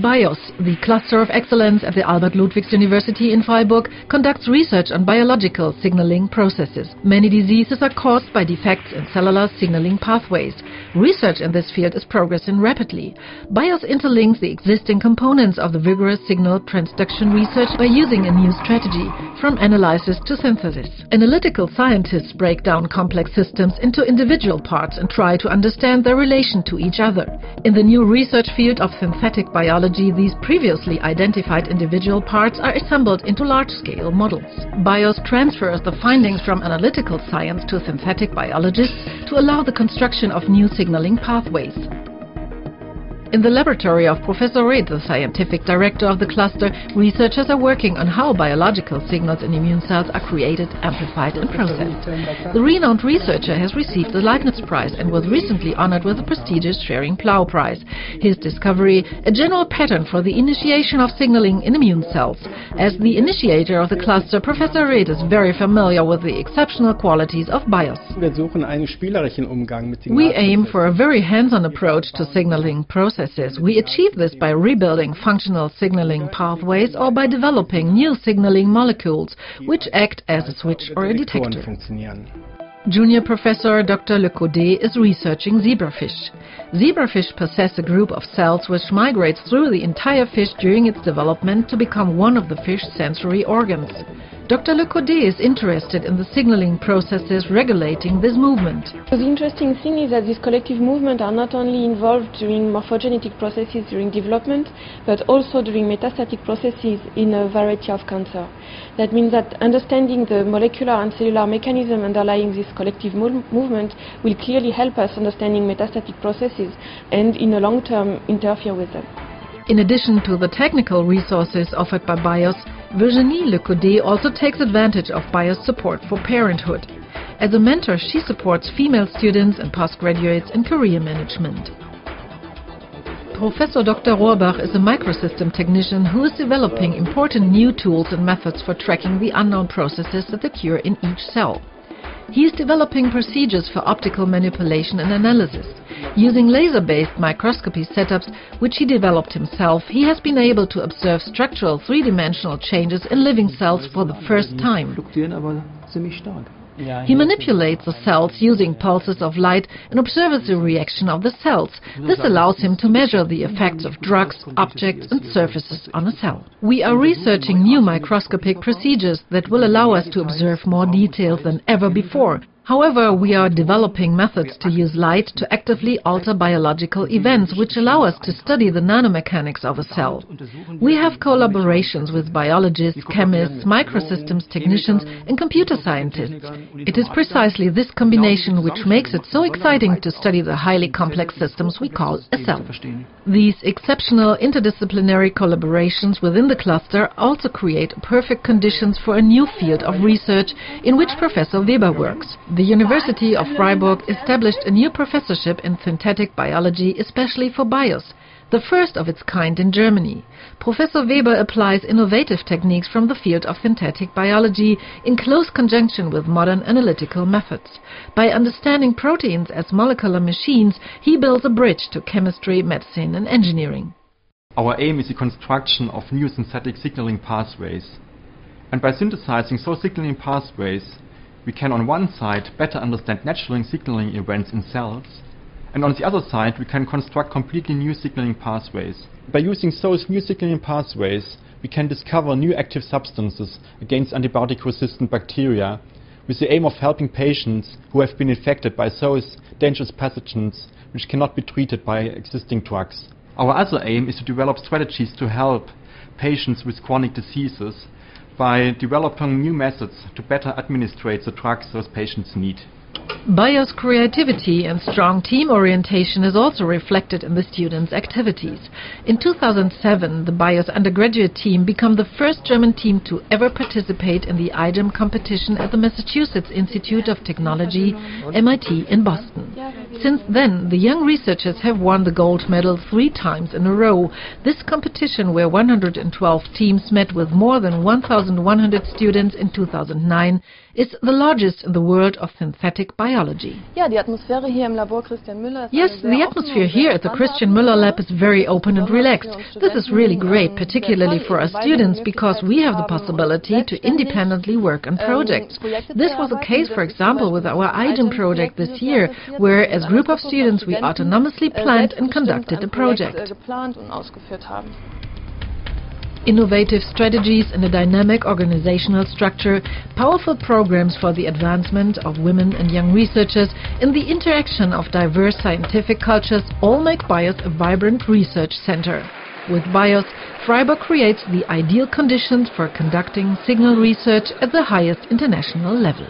BIOSS, the Cluster of Excellence at the Albert Ludwigs University in Freiburg, conducts research on biological signaling processes. Many diseases are caused by defects in cellular signaling pathways. Research in this field is progressing rapidly. BIOSS interlinks the existing components of the vigorous signal transduction research by using a new strategy, from analysis to synthesis. Analytical scientists break down complex systems into individual parts and try to understand their relation to each other. In the new research field of synthetic biology, these previously identified individual parts are assembled into large-scale models. BIOSS transfers the findings from analytical science to synthetic biologists to allow the construction of new signaling pathways. In the laboratory of Professor Reth, the scientific director of the cluster, researchers are working on how biological signals in immune cells are created, amplified and processed. The renowned researcher has received the Leibniz Prize and was recently honored with the prestigious Schering-Plough Prize. His discovery, a general pattern for the initiation of signaling in immune cells. As the initiator of the cluster, Professor Reth is very familiar with the exceptional qualities of BIOSS. We aim for a very hands-on approach to signaling processes We achieve this by rebuilding functional signaling pathways or by developing new signaling molecules which act as a switch or a detector. Junior Professor Dr. Lecaudey is researching zebrafish. Zebrafish possess a group of cells which migrates through the entire fish during its development to become one of the fish's sensory organs. Dr. Lecaudey is interested in the signaling processes regulating this movement. The interesting thing is that these collective movements are not only involved during morphogenetic processes during development, but also during metastatic processes in a variety of cancer. That means that understanding the molecular and cellular mechanism underlying this collective movement will clearly help us understanding metastatic processes and in the long term interfere with them. In addition to the technical resources offered by BIOSS, Virginie Lecaudey also takes advantage of BIOSS support for parenthood. As a mentor, she supports female students and postgraduates in career management. Professor Dr. Rohrbach is a microsystem technician who is developing important new tools and methods for tracking the unknown processes that occur in each cell. He is developing procedures for optical manipulation and analysis. Using laser-based microscopy setups, which he developed himself, he has been able to observe structural three-dimensional changes in living cells for the first time. He manipulates the cells using pulses of light and observes the reaction of the cells. This allows him to measure the effects of drugs, objects and surfaces on a cell. We are researching new microscopic procedures that will allow us to observe more details than ever before. However, we are developing methods to use light to actively alter biological events which allow us to study the nanomechanics of a cell. We have collaborations with biologists, chemists, microsystems technicians and computer scientists. It is precisely this combination which makes it so exciting to study the highly complex systems we call a cell. These exceptional interdisciplinary collaborations within the cluster also create perfect conditions for a new field of research in which Professor Weber works. The University of Freiburg established a new professorship in synthetic biology especially for BIOSS, the first of its kind in Germany. Professor Weber applies innovative techniques from the field of synthetic biology in close conjunction with modern analytical methods. By understanding proteins as molecular machines, he builds a bridge to chemistry, medicine and engineering. Our aim is the construction of new synthetic signaling pathways. And by synthesizing those signaling pathways, we can on one side better understand natural signaling events in cells, and on the other side we can construct completely new signaling pathways. By using those new signaling pathways, we can discover new active substances against antibiotic-resistant bacteria with the aim of helping patients who have been infected by those dangerous pathogens which cannot be treated by existing drugs. Our other aim is to develop strategies to help patients with chronic diseases by developing new methods to better administrate the drugs those patients need. BIOSS creativity and strong team orientation is also reflected in the students' activities. In 2007, the BIOSS undergraduate team became the first German team to ever participate in the iGEM competition at the Massachusetts Institute of Technology, MIT in Boston. Since then, the young researchers have won the gold medal three times in a row. This competition, where 112 teams met with more than 1,100 students in 2009, is the largest in the world of synthetic biology. Ja, die Atmosphäre hier im Labor Christian Müller ist Yes, the atmosphere here at the Christian Müller Lab is very open and relaxed. This is really great, particularly for our students, because we have the possibility to independently work on ähm, projects. This was the case, for example, with our iGEM project this year, where as mit group of students we autonomously äh, planned and conducted a project. Innovative strategies and a dynamic organizational structure, powerful programs for the advancement of women and young researchers, and the interaction of diverse scientific cultures all make BIOSS a vibrant research center. With BIOSS, Freiburg creates the ideal conditions for conducting signal research at the highest international level.